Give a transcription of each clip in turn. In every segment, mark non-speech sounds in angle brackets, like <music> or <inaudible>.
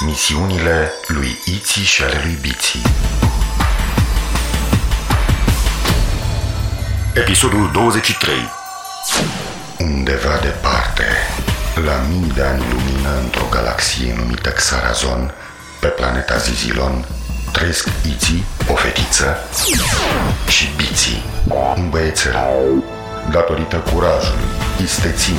Misiunile lui Iții și ale lui Biții Episodul 23 Undeva departe, la mii de ani lumină într-o galaxie numită Xarazon, pe planeta Zizilon, trăiesc Iții, o fetiță, și Biții, un băiețel. Datorită curajului, isteții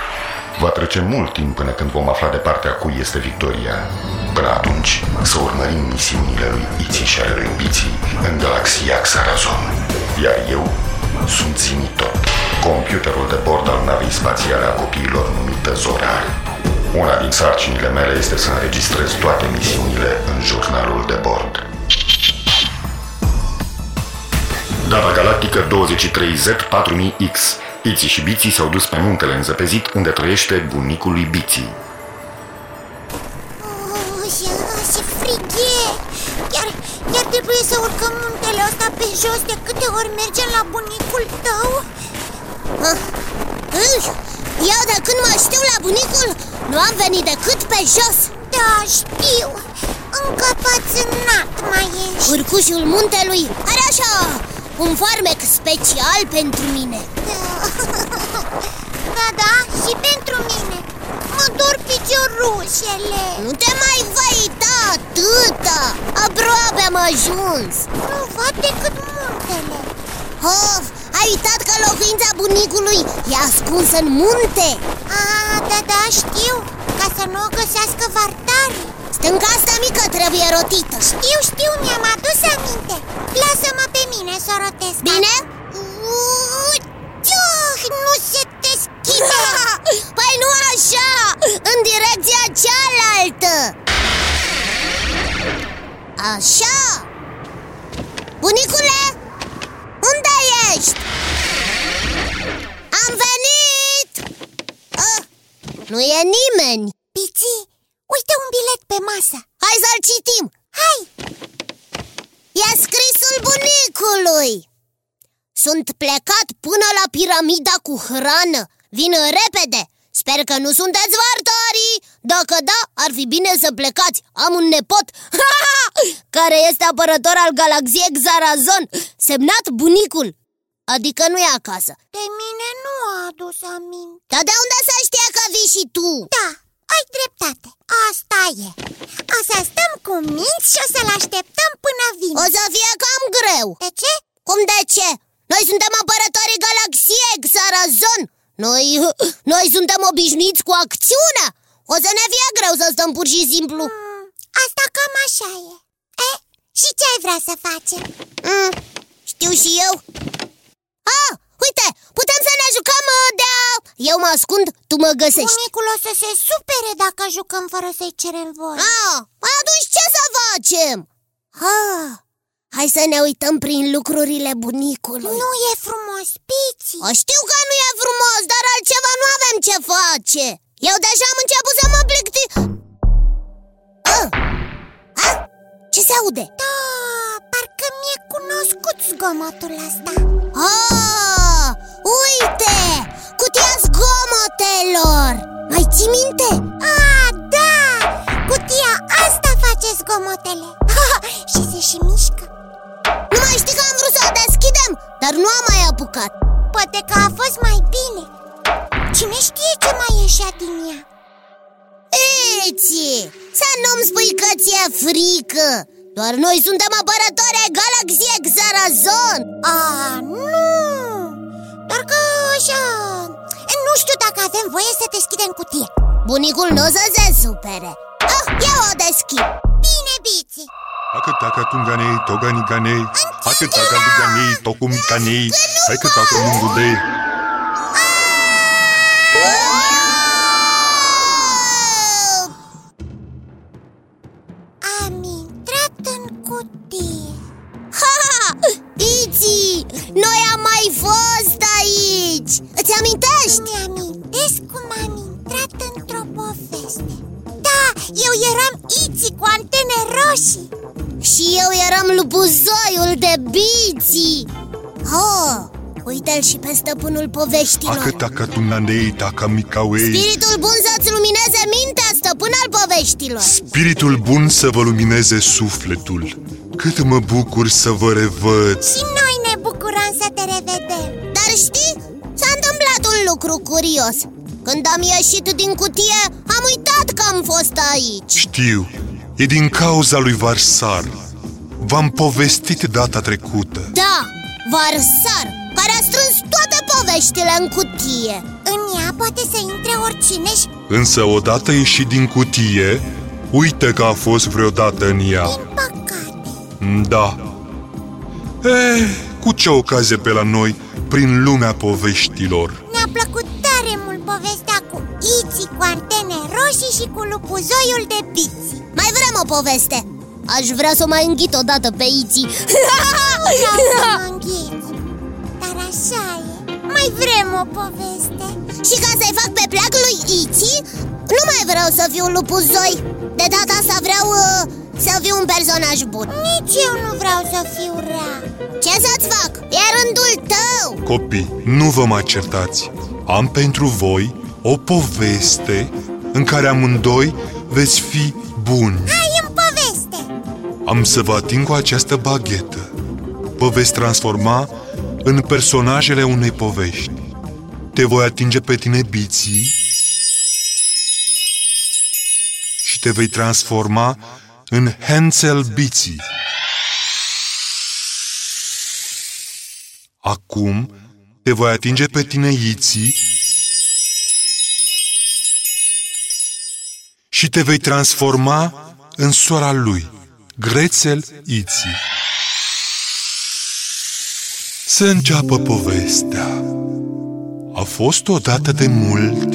Va trece mult timp până când vom afla de partea cui este victoria. Până atunci, să urmărim misiunile lui Iții și ale lui Biții în galaxia Xarazon. Iar eu sunt Zimitot, computerul de bord al navei spațiale a copiilor numită Zorar. Una din sarcinile mele este să înregistrez toate misiunile în jurnalul de bord. Data galactică 23Z4000X Iții și Biții s-au dus pe muntele înzăpezit unde trăiește bunicul lui Biții. Oh, ce, ce frig e! Chiar, chiar trebuie să urcăm muntele ăsta pe jos de câte ori mergem la bunicul tău? Ah, ih, Eu de când mă știu la bunicul Nu am venit decât pe jos Da, știu! Încăpățânat mai ești Urcușul muntelui are așa un farmec special pentru mine <laughs> Da, da, și pentru mine. Mă dor piciorușele Nu te mai văita atâta. Aproape am ajuns. Nu văd decât muntele. Of, ai uitat că locuința bunicului e ascunsă în munte? A, da, da, știu. Ca să nu o găsească vartarii Stânga asta mică trebuie rotită. Știu, știu, mi-am adus aminte. Lasă-mă pe mine să o rotesc. Bine? Ciuh, Așa. Bunicule, unde ești? Am venit! Ah, nu e nimeni. Piții, uite un bilet pe masă. Hai să-l citim. Hai, E scrisul bunicului. Sunt plecat până la piramida cu hrană. Vin repede Sper că nu sunteți vartarii. Dacă da, ar fi bine să plecați. Am un nepot <laughs> Care este apărător al galaxiei Xarazon Semnat bunicul. Adică nu e acasă. De mine nu a adus aminte. Dar de unde să știe că vii și tu? Da, ai dreptate, asta e. O să stăm cu minți și o să-l așteptăm până vine O să fie cam greu. De ce? Cum de ce? Noi suntem apărătorii galaxiei Xarazon Noi, <laughs> noi suntem obișnuiți cu acțiunea. O să ne fie greu să stăm pur și simplu. Mm, asta cam așa e. E, și ce ai vrea să facem? mm, Știu și eu. Ah, uite, putem să ne jucăm uh, de Eu mă ascund, tu mă găsești. Bunicul o să se supere dacă jucăm fără să-i cerem voie. Ah, atunci ce să facem? Ah, hai să ne uităm prin lucrurile bunicului. Nu e frumos, Piții. O știu că nu e frumos, dar altceva nu avem ce face Eu deja am început să mă plicti ah! Ah! Ce se aude? Da, parcă mi-e cunoscut zgomotul ăsta Ah! Uite! Cutia zgomotelor! Mai ții minte? Ah, da! Cutia asta face zgomotele <laughs> Și se și mișcă Nu mai știi că am vrut să o deschidem, dar nu am mai apucat Poate că a fost mai bine Cine știe ce mai ieșea din ea? Eci, să nu-mi spui că ți-e frică. Doar noi suntem apărători ai galaxiei Xarazon A, nu! Doar că așa... Nu știu dacă avem voie să deschidem cutia. Bunicul nu o să se supere. Ah, Eu o deschid. Bine, Biții. Akataka tunganei togani ganei Akataka luganei tokumi kanei Akataka mungudei Am intrat uite-l și pe stăpânul poveștilor. Akata katunanei takamikawei Spiritul bun să-ți lumineze mintea, stăpân al poveștilor. Spiritul bun să vă lumineze sufletul. Cât mă bucur să vă revăd. Și noi ne bucurăm să te revedem. Dar știi, s-a întâmplat un lucru curios. Când am ieșit din cutie, am uitat că am fost aici. Știu, e din cauza lui Varsar. V-am povestit data trecută. Da, Varsar, care a strâns toate poveștile în cutie. În ea poate să intre oricine și Însă odată ieșit din cutie Uite că a fost vreodată în ea. Din păcate. Da. Eh, cu ce ocazie pe la noi Prin lumea poveștilor? Ne-a plăcut tare mult povestea cu Iți cu antene roșii și cu lupuzoiul de biți Mai vrem o poveste. Aș vrea să o mai înghit odată pe Iții. <laughs> Vreau să mă înghiți Dar așa e. Mai vrem o poveste. Și ca să-i fac pe pleac lui Iții Nu mai vreau să fiu lupuzoi De data asta vreau uh, să fiu un personaj bun. Nici eu nu vreau să fiu rea. Ce să-ți fac? E rândul tău. Copii, nu vă mai certați. Am pentru voi o poveste În care amândoi veți fi buni. Hai în poveste. Am să vă ating cu această baghetă. Vă veți transforma în personajele unei povești Te voi atinge pe tine biții Și te vei transforma în Hansel Biții Acum te voi atinge pe tine Iții și te vei transforma în sora lui, Grețel Iții. Să înceapă povestea. A fost odată de mult,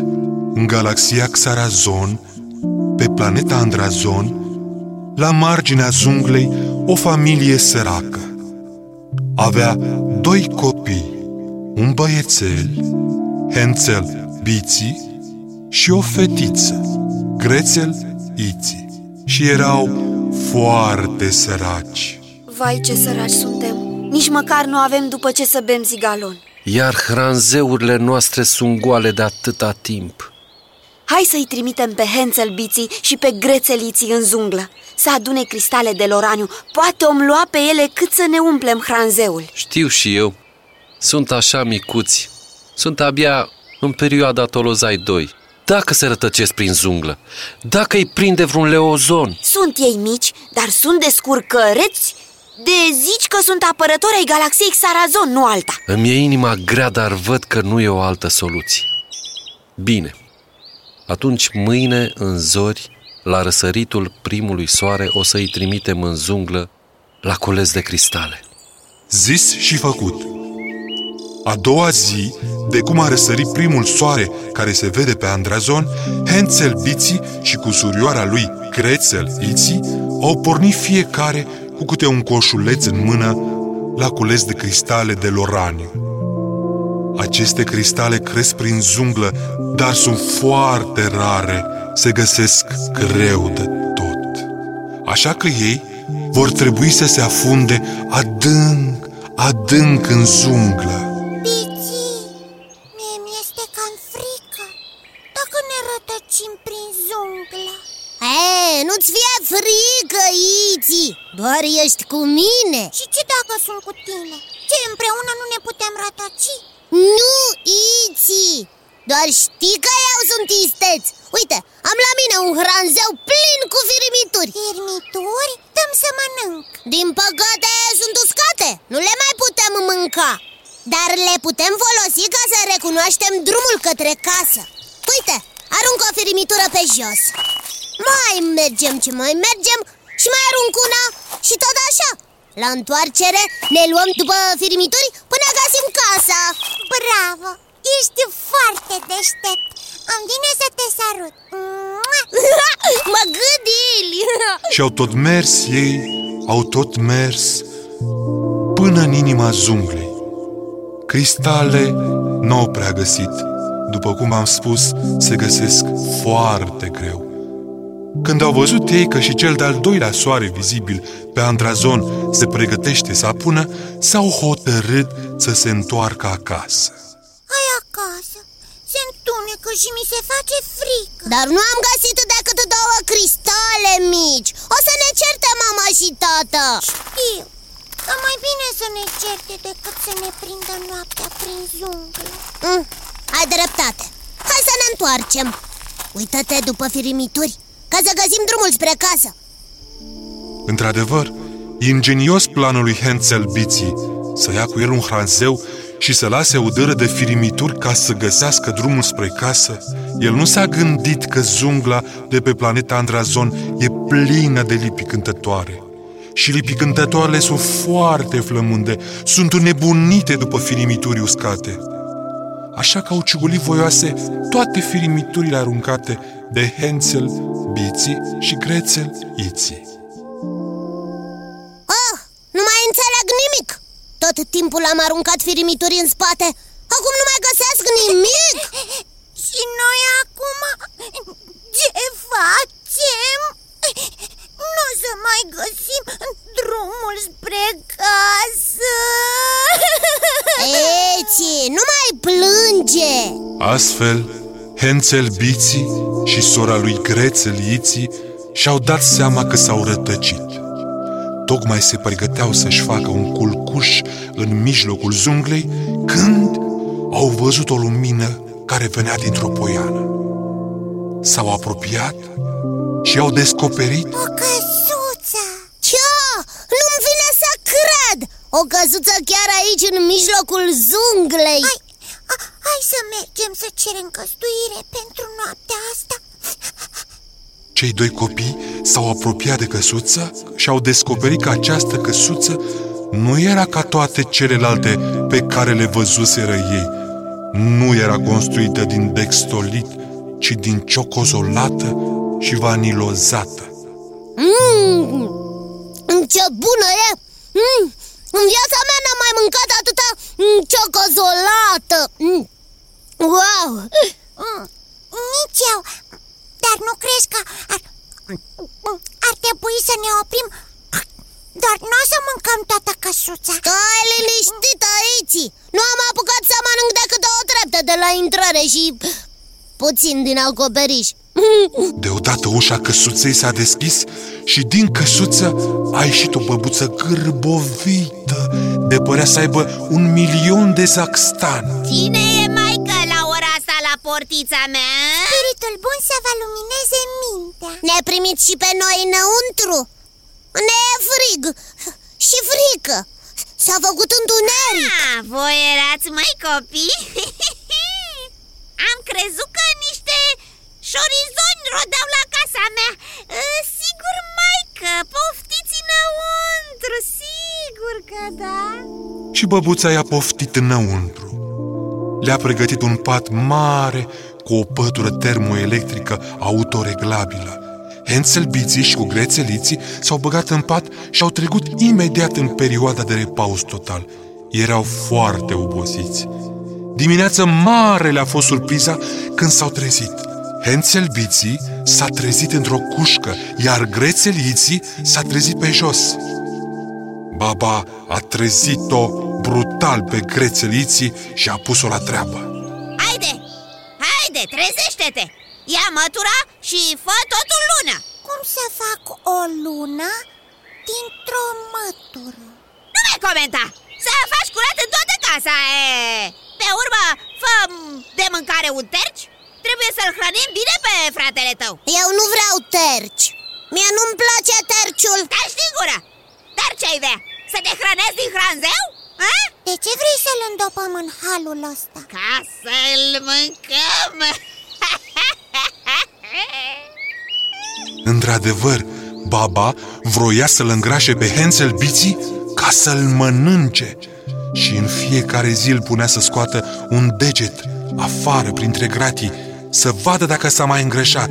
în galaxia Xarazon, pe planeta Andrazon, la marginea zunglei, o familie săracă. Avea doi copii, un băiețel, Hansel Biții, și o fetiță, Grețel Iții. Și erau foarte săraci. Vai ce săraci suntem Nici măcar nu avem după ce să bem zigalon. Iar hranzeurile noastre sunt goale de atâta timp. Hai să-i trimitem pe Hansel Biții și pe Grețeliții în zunglă Să adune cristale de loraniu. Poate om lua pe ele cât să ne umplem hranzeul. Știu și eu. Sunt așa micuți. Sunt abia în perioada Tolozai 2 Dacă se rătăcesc prin zunglă Dacă îi prinde vreun leozon. Sunt ei mici, dar sunt descurcăreți De zici că sunt apărători ai galaxiei Xarazon, nu alta. Îmi e inima grea, dar văd că nu e o altă soluție. Bine. Atunci mâine în zori La răsăritul primului soare O să-i trimitem în zunglă La cules de cristale. Zis și făcut. A doua zi, de cum a răsărit primul soare care se vede pe Andrazon, Hansel Biții și cu surioara lui Grețel Iții au pornit fiecare cu câte un coșuleț în mână la cules de cristale de loraniu. Aceste cristale cresc prin zunglă, dar sunt foarte rare, se găsesc greu de tot. Așa că ei vor trebui să se afunde adânc, adânc în zunglă. Nu-ți fie frică, Iții Doar ești cu mine. Și ce dacă sunt cu tine? Ce, împreună nu ne putem rătăci? Nu, Iții Doar știi că eu sunt isteț. Uite, am la mine un hranzeu plin cu firimituri. Firmituri? Dăm să mănânc. Din păcate sunt uscate, nu le mai putem mânca. Dar le putem folosi ca să recunoaștem drumul către casă. Uite, arunc o firimitură pe jos Mai mergem ce mai mergem și mai arunc una și tot așa La întoarcere ne luăm după firimituri până găsim casa Bravo! Ești foarte deștept Îmi vine să te sarut Mua! <laughs> Mă gâdili <laughs> Și au tot mers ei, au tot mers până în inima zunglei. Cristale n-au prea găsit. După cum am spus, se găsesc foarte greu. Când au văzut ei că și cel de-al doilea soare vizibil pe Andrazon se pregătește să apună, s-au hotărât să se întoarcă acasă. Hai acasă, se întunecă și mi se face frică. Dar nu am găsit decât două cristale mici. O să ne certe mama și tata Știu, că mai bine să ne certe decât să ne prindă noaptea prin junglă mm, Ai dreptate. Hai să ne întoarcem. Uită-te după firimituri Ca să găsim drumul spre casă Într-adevăr, ingenios planul lui Hansel Biții să ia cu el un hranzeu și să lase o dără de firimituri ca să găsească drumul spre casă, el nu s-a gândit că zungla de pe planeta Andrazon e plină de lipi cântătoare. Și lipi cântătoarele sunt foarte flămânde, sunt nebunite după firimituri uscate. Așa că au ciugulit voioase toate firimiturile aruncate de Hansel, Biții și Grețel, Iții. Oh, nu mai înțeleg nimic. Tot timpul am aruncat firimituri în spate. Acum nu mai găsesc nimic. Și noi acum ce facem? Nu o să mai găsim drumul spre casă. Eci, nu mai plânge. Astfel, Hansel Biții și sora lui Grețel Iții și-au dat seama că s-au rătăcit. Tocmai se pregăteau să-și facă un culcuș în mijlocul zunglei când au văzut o lumină care venea dintr-o poiană. S-au apropiat și au descoperit O căsuță Ce? Nu-mi vine să cred O căsuță chiar aici, în mijlocul zunglei Hai, a, hai să mergem să cerem căstuire pentru noaptea asta Cei doi copii s-au apropiat de căsuță și au descoperit că această căsuță nu era ca toate celelalte pe care le văzuseră ei. Nu era construită din dextolit, ci din ciocozolată și vanilozată. Mmm, ce bună e! Mm, în viața mea n-am mai mâncat atâta mm, ciocozolată mm. Wow! mm, Nici eu Dar nu crezi că ar, ar trebui să ne oprim Doar nu o să mâncăm toată căsuța Stai liniștit aici! Nu am apucat să mănânc decât două trepte de la intrare și puțin din acoperiș Deodată ușa căsuței s-a deschis și din căsuță a ieșit o băbuță gârbovită de părea să aibă un milion de zaxtan. Cine e maică portița mea? Spiritul bun să vă lumineze mintea Ne primiți și pe noi înăuntru? Ne e frig și frică S-a făcut întuneric Ah, voi erați mai copii? Am crezut că niște șorizoni rodeau la casa mea Uh, Sigur, maică, poftiți înăuntru, sigur că da Și băbuța i-a poftit înăuntru. Le-a pregătit un pat mare cu o pătură termoelectrică autoreglabilă. Hansel Biții și cu grețeliții s-au băgat în pat și au trecut imediat în perioada de repaus total. Erau foarte obosiți. Dimineața mare le-a fost surpriza când s-au trezit. Hansel Biții s-a trezit într-o cușcă, iar grețeliții s-a trezit pe jos. Baba a trezit-o brutal pe grețeliții și a pus-o la treabă. Haide, haide, trezește-te Ia mătura și fă totul lună Cum să fac o lună dintr-o mătură? Nu mai comenta Să faci curat în toată casa e. Pe urmă, fă de mâncare un terci Trebuie să-l hrănim bine pe fratele tău Eu nu vreau terci Mie nu-mi place terciul Stai din gură Dar ce-ai vrea? Să te hrănesc din hranzeu? A? De ce vrei să-l îndopăm în halul ăsta? Ca să-l mâncăm Într-adevăr, baba vroia să-l îngrașe pe Hansel Biții ca să-l mănânce și în fiecare zi îl punea să scoată un deget afară printre gratii să vadă dacă s-a mai îngrășat.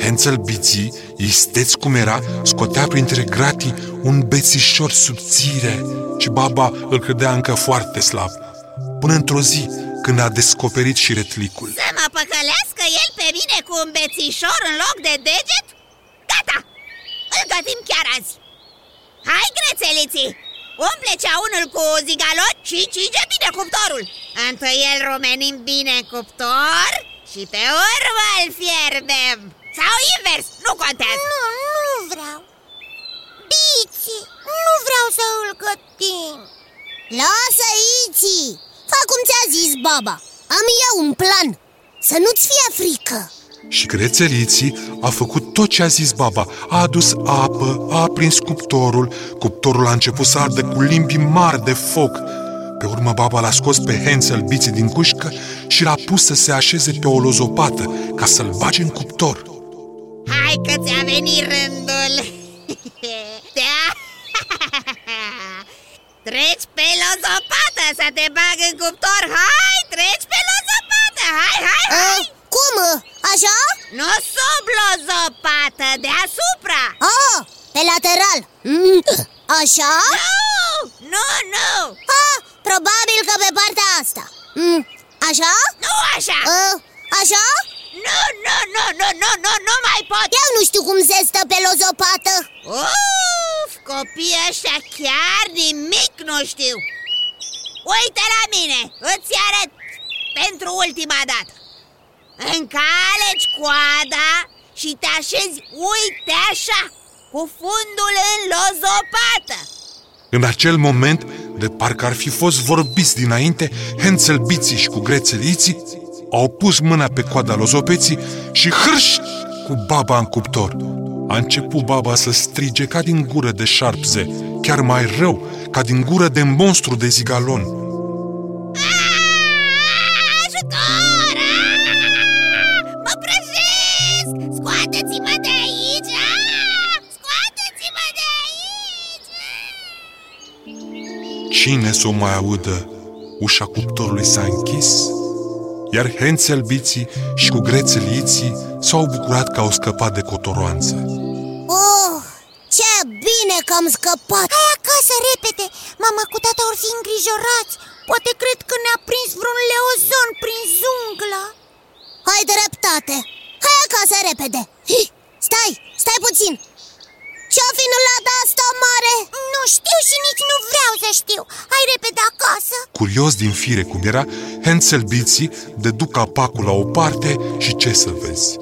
Hansel Biții, isteț cum era, scotea printre gratii un bețișor subțire și baba îl credea încă foarte slab. până într-o zi când a descoperit și retlicul. Să mă păcălească el pe mine cu un bețișor în loc de deget? Gata! Îl gătim chiar azi! Hai, grețeliții! Umple ceaunul cu zigalot și cinge bine cuptorul Întâi îl rumenim bine în cuptor și pe urmă îl fierbem Sau invers, nu contează. Nu, nu vreau. Bici, nu vreau să îl gătim Lasă, Iți! Fă cum ți-a zis baba. Am eu un plan. Să nu-ți fie frică. Și crețeliții a făcut tot ce a zis baba. A adus apă, a aprins cuptorul. Cuptorul a început să ardă cu limbi mari de foc. Pe urmă baba l-a scos pe Hansel biții din cușcă Și l-a pus să se așeze pe o lozopată Ca să-l bage în cuptor Hai că ți-a venit rândul Te-a... <laughs> Treci pe lozopată să te bag în cuptor Hai, treci pe lozopată Hai, hai, A, hai Cum? Așa? Nu sub lozopată, deasupra A, pe lateral mm, Așa? Nu, nu, nu A, probabil că pe partea asta mm, Așa? Nu așa A, așa? Nu, nu, nu, nu, nu, nu, nu mai pot. Eu nu știu cum se stă pe lozopată. Uf, copiii ăștia chiar nimic nu știu. Uite la mine, îți arăt pentru ultima dată. Încaleci coada și te așezi, uite așa, cu fundul în lozopată. În acel moment, de parcă ar fi fost vorbiți dinainte, Hansel Biții și cu grețeliții au pus mâna pe coada lozopeții și hârș cu baba în cuptor. A început baba să strige ca din gură de șarpze, chiar mai rău, ca din gură de monstru de zigalon. Ajutor! Aaaa! Mă prăjesc! Scoateți-mă de aici! Aaaa! Scoateți-mă de aici! Cine să o mai audă? Ușa cuptorului s-a închis, iar Hansel Biții și cu grețeliții s-au bucurat că au scăpat de cotoroanță. Oh, ce bine că am scăpat! Hai acasă, repede! Mama cu tata or fi îngrijorați. Poate cred că ne-a prins vreun leozon prin zunglă Hai dreptate! Hai acasă repede! Hi, Stai, stai puțin Ce-o fi în lada asta mare? Nu știu și nici nu vreau să știu Hai repede acasă Curios din fire cum era, Hansel Biții dedu capacul la o parte și ce să vezi?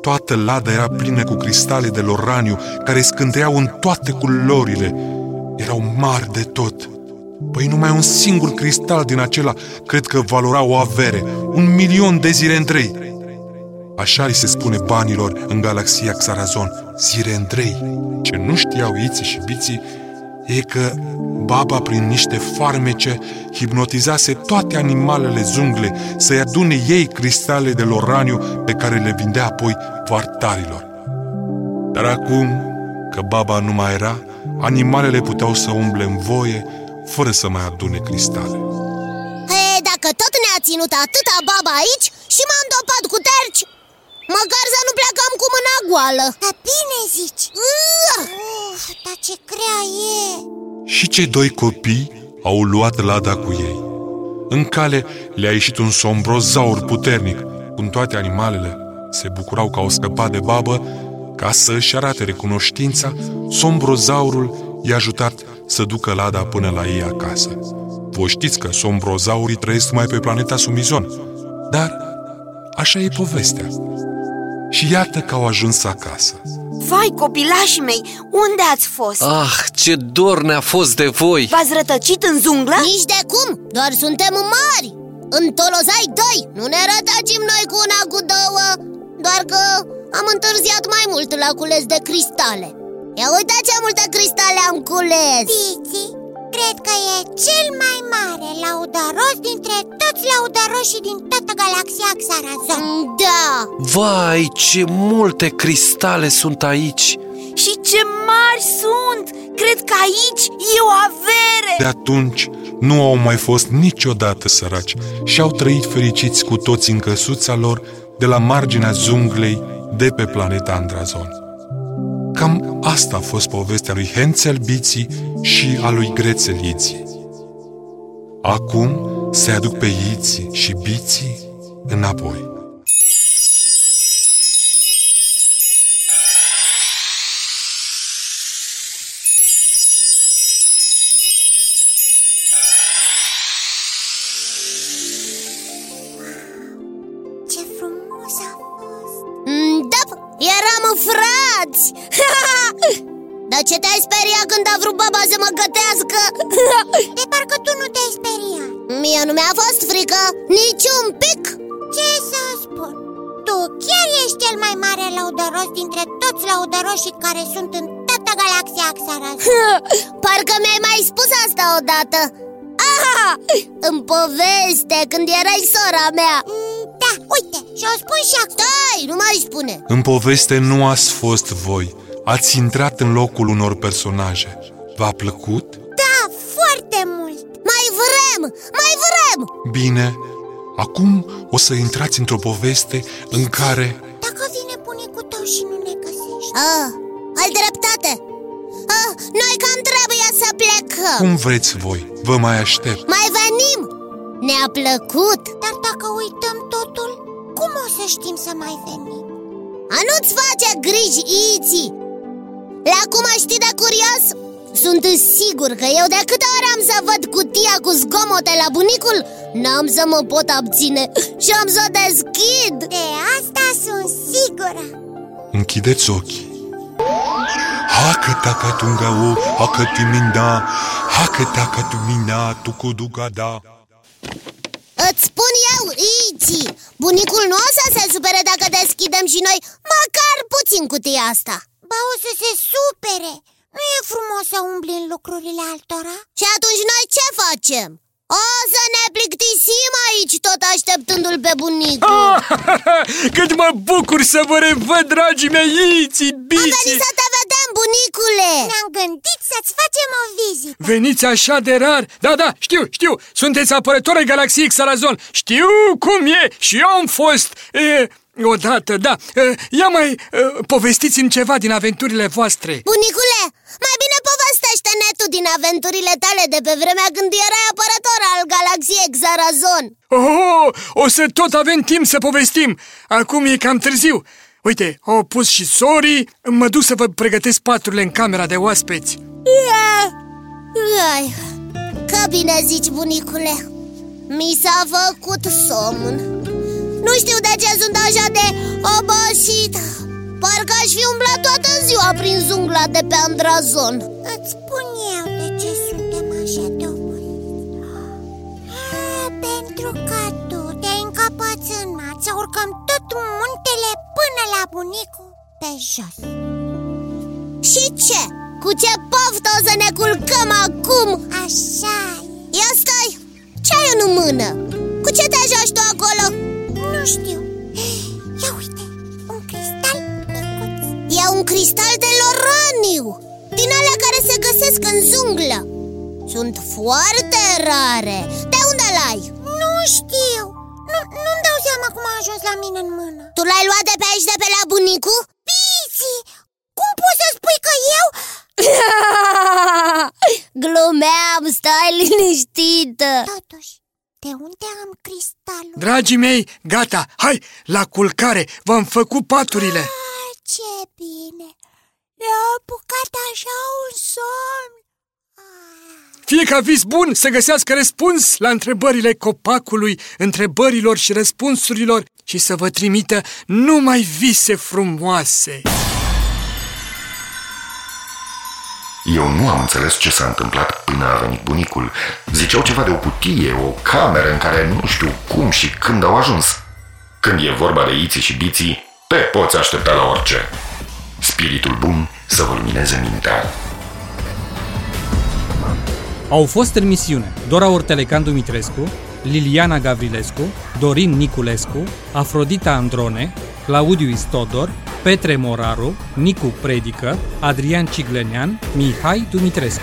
Toată lada era plină cu cristale de loraniu care scânteau în toate culorile. Erau mari de tot. Păi numai un singur cristal din acela cred că valora o avere, un milion de zirendrei. Așa îi se spune banilor în galaxia Xarazon, zirendrei. Ce nu știau iții și biții e că baba prin niște farmece hipnotizase toate animalele zungle să-i adune ei cristale de loraniu pe care le vindea apoi poartarilor. Dar acum, că baba nu mai era, animalele puteau să umble în voie fără să mai adune cristale. He, dacă tot ne-a ținut atâta baba aici și m-am dopat cu terci Măcar să nu plecăm cu mâna goală Dar bine zici Ua! Uf, dar ce grea e Și cei doi copii au luat lada cu ei. În cale le-a ieșit un sombrozaur puternic, cum toate animalele se bucurau că au scăpat de babă, ca să își arate recunoștința, sombrozaurul i-a ajutat să ducă lada până la ei acasă. Voi știți că sombrozaurii trăiesc numai pe planeta Sumizon, dar așa e povestea. Și iată că au ajuns acasă. Vai, copilașii mei, unde ați fost? Ah, ce dor ne-a fost de voi! V-ați rătăcit în zunglă? Nici de cum, doar suntem mari În Tolozai 2 nu ne rătăcim noi cu una cu două Doar că am întârziat mai mult la cules de cristale Ia uite ce multe cristale am cules Tiți, cred că e cel mai mare laudaros dintre toți laudaroșii din toată galaxia Xarazon Da, Vai, ce multe cristale sunt aici! Și ce mari sunt! Cred că aici e o avere! De atunci nu au mai fost niciodată săraci și au trăit fericiți cu toți în căsuța lor de la marginea zunglei de pe planeta Andrazon. Cam asta a fost povestea lui Hansel Biții și a lui Grețel Iții. Acum să aduc pe iții și biții înapoi. Ce te-ai speriat când a vrut baba să mă gătească? De <laughs> parcă tu nu te-ai speriat. Mie nu mi-a fost frică, nici un pic. Ce să spun? Tu chiar ești cel mai mare lăudăros dintre toți lăudăroșii care sunt în toată galaxia Axaraz <laughs> Parcă mi-ai mai spus asta odată. Aha! În poveste, când erai sora mea. Mm, Da, uite, și-o spun și acum. Stai, nu mai spune. În poveste nu ați fost voi, ați intrat în locul unor personaje. V-a plăcut? Da, foarte mult Mai vrem, mai vrem Bine, acum o să intrați într-o poveste în care Dacă vine bunicul tău și nu ne găsești ah, Ai dreptate ah, Noi cam trebuie să plecăm cum vreți voi, vă mai aștept. Mai venim? Ne-a plăcut Dar dacă uităm totul, cum o să știm să mai venim? A nu-ți face griji, Iți La cum aș ști de curios? Sunt sigur că eu de câte ori am să văd cutia cu zgomote la bunicul N-am să mă pot abține <laughs> și am să o deschid De asta sunt sigură Închideți ochii. Hacă taka tunga o, hacă timinda, hacă taka tumina, tucuduga da. Îți spun eu, Iți Bunicul nu o să se supere dacă deschidem și noi Măcar puțin cutia asta Ba o să se supere. Nu e frumos să umbli în lucrurile altora? Și atunci noi ce facem? O să ne plictisim aici tot așteptându-l pe bunicul. Ah, <laughs> cât mă bucur să vă revăd, dragii mei, iții, Am biții venit să te vedem, bunicule! Ne-am gândit să-ți facem o vizită. Veniți așa de rar? Da, da, știu, știu. Sunteți apărători ai galaxiei Xalazon Știu cum e. Și eu am fost e, Odată, da. E, Ia mai e, povestiți-mi ceva din aventurile voastre. Bunicule, mai bine povestește-ne tu din aventurile tale de pe vremea când erai apărător al galaxiei Xarazon. Oh, o să tot avem timp să povestim. Acum e cam târziu. Uite, au pus și sorii Mă duc să vă pregătesc paturile în camera de oaspeți. Ai, că bine zici, bunicule. Mi s-a făcut somn Nu știu de ce sunt așa de obosit Parcă aș fi umblat toată ziua prin jungla de pe Andrazon Îți spun eu de ce suntem așa de obosiți Ah, Pentru că tu te-ai încăpățânat să urcăm tot muntele până la bunicul pe jos Și ce? Cu ce poftă o să ne culcăm acum? Așa e. Ia stai! Ce ai în mână? Știu. Ia uite, un cristal micuț. E un cristal de loraniu Din alea care se găsesc în junglă Sunt foarte rare. De unde l-ai? Nu știu. Nu, Nu-mi dau seama cum a ajuns la mine în mână. Tu l-ai luat de pe aici de pe la bunicu? Piți, cum poți să spui că eu? <laughs> Glumeam, stai liniștită. Totuși, de unde am cristalul? Dragii mei, gata, hai, la culcare V-am făcut paturile Ah, ce bine Mi-a apucat așa un somn Ah, Fie ca vis bun să găsească răspuns la întrebările copacului, întrebărilor și răspunsurilor și să vă trimită numai vise frumoase. Eu nu am înțeles ce s-a întâmplat până a venit bunicul. Ziceau ceva de o cutie, o cameră în care nu știu cum și când au ajuns. Când e vorba de iții și biții, te poți aștepta la orice. Spiritul bun să vă lumineze mintea. Au fost în misiune Dora Ortelecan Dumitrescu, Liliana Gavrilescu, Dorin Niculescu, Afrodita Androne, Claudiu Istodor, Petre Moraru, Nicu Predică, Adrian Ciglenean, Mihai Dumitrescu.